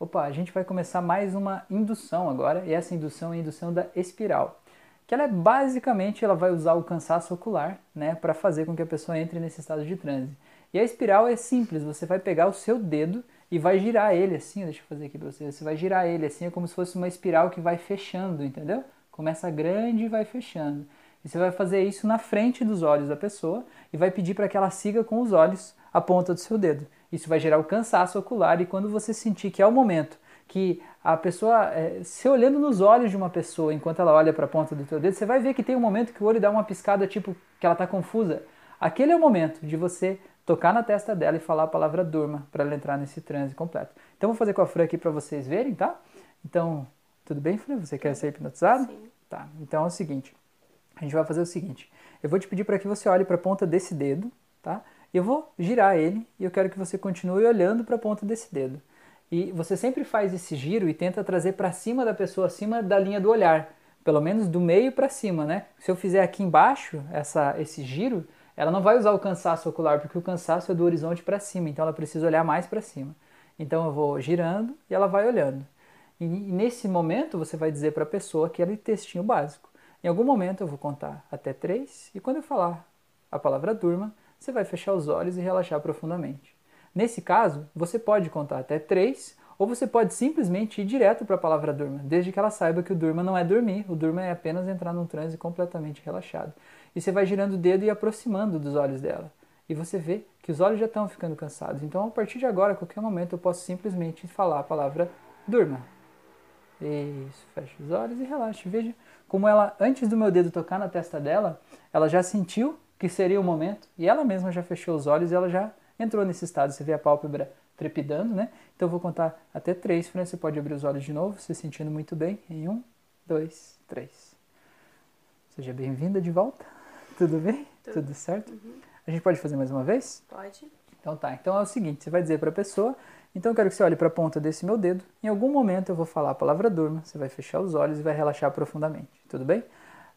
opa, a gente vai começar mais uma indução agora, e essa indução é a indução da espiral. Que ela é basicamente, ela vai usar o cansaço ocular, né, para fazer com que a pessoa entre nesse estado de transe. E a espiral é simples, você vai pegar o seu dedo e vai girar ele assim, deixa eu fazer aqui para você, você vai girar ele assim, é como se fosse uma espiral que vai fechando, entendeu? Começa grande e vai fechando. E você vai fazer isso na frente dos olhos da pessoa e vai pedir para que ela siga com os olhos a ponta do seu dedo. Isso vai gerar o cansaço ocular e quando você sentir que é o momento que a pessoa, é, se olhando nos olhos de uma pessoa enquanto ela olha para a ponta do teu dedo, você vai ver que tem um momento que o olho dá uma piscada tipo que ela está confusa. Aquele é o momento de você tocar na testa dela e falar a palavra durma para ela entrar nesse transe completo. Então vou fazer com a Fran aqui para vocês verem, tá? Então, tudo bem, Fran? Você quer ser hipnotizado? Sim. Tá. Então é o seguinte, a gente vai fazer o seguinte. Eu vou te pedir para que você olhe para a ponta desse dedo, tá? Eu vou girar ele e eu quero que você continue olhando para a ponta desse dedo. E você sempre faz esse giro e tenta trazer para cima da pessoa, acima da linha do olhar, pelo menos do meio para cima, né? Se eu fizer aqui embaixo essa, esse giro, ela não vai usar o cansaço ocular, porque o cansaço é do horizonte para cima, então ela precisa olhar mais para cima. Então eu vou girando e ela vai olhando. E nesse momento você vai dizer para a pessoa aquele textinho básico. Em algum momento eu vou contar até três e quando eu falar a palavra durma, você vai fechar os olhos e relaxar profundamente. Nesse caso, você pode contar até três, ou você pode simplesmente ir direto para a palavra durma, desde que ela saiba que o durma não é dormir, o durma é apenas entrar num transe completamente relaxado. E você vai girando o dedo e aproximando dos olhos dela. E você vê que os olhos já estão ficando cansados. Então, a partir de agora, a qualquer momento, eu posso simplesmente falar a palavra durma. Isso, fecha os olhos e relaxa. Veja como ela, antes do meu dedo tocar na testa dela, ela já sentiu que seria o momento, e ela mesma já fechou os olhos e ela já entrou nesse estado. Você vê a pálpebra trepidando, né? Então eu vou contar até três, Fran. Você pode abrir os olhos de novo, se sentindo muito bem. Em um, dois, três. Seja bem-vinda de volta. Tudo bem? Tudo, Tudo certo? Uhum. A gente pode fazer mais uma vez? Pode. Então tá. Então é o seguinte: você vai dizer para a pessoa. Então eu quero que você olhe para a ponta desse meu dedo. Em algum momento eu vou falar a palavra durma. Você vai fechar os olhos e vai relaxar profundamente. Tudo bem?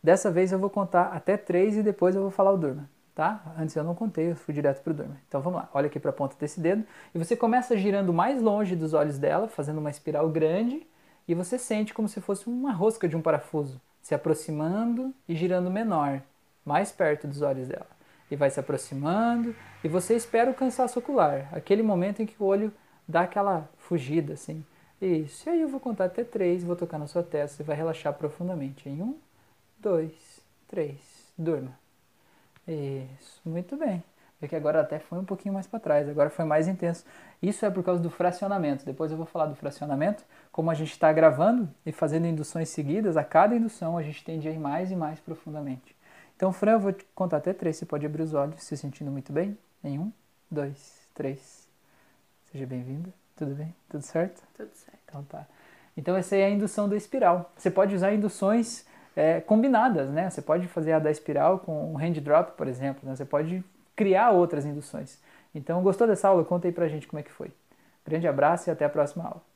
Dessa vez eu vou contar até três e depois eu vou falar o durma, tá? Antes eu não contei, eu fui direto pro durma. Então vamos lá, olha aqui para a ponta desse dedo e você começa girando mais longe dos olhos dela, fazendo uma espiral grande e você sente como se fosse uma rosca de um parafuso, se aproximando e girando menor, mais perto dos olhos dela. E vai se aproximando e você espera o cansaço ocular, aquele momento em que o olho dá aquela fugida assim. Isso. E aí eu vou contar até três, vou tocar na sua testa e vai relaxar profundamente. Em um, dois, três, durma. Isso, muito bem. Vê que agora até foi um pouquinho mais para trás, agora foi mais intenso. Isso é por causa do fracionamento. Depois eu vou falar do fracionamento. Como a gente está gravando e fazendo induções seguidas, a cada indução a gente tende a ir mais e mais profundamente. Então, Fran, eu vou te contar até três. Você pode abrir os olhos, se sentindo muito bem. Em um, dois, três. Seja bem-vinda. Tudo bem? Tudo certo? Tudo certo. Então tá. Então essa é a indução da espiral. Você pode usar induções é, combinadas, né? Você pode fazer a da espiral com um hand drop, por exemplo, né? Você pode criar outras induções. Então, gostou dessa aula? Conta aí pra gente como é que foi. Grande abraço e até a próxima aula.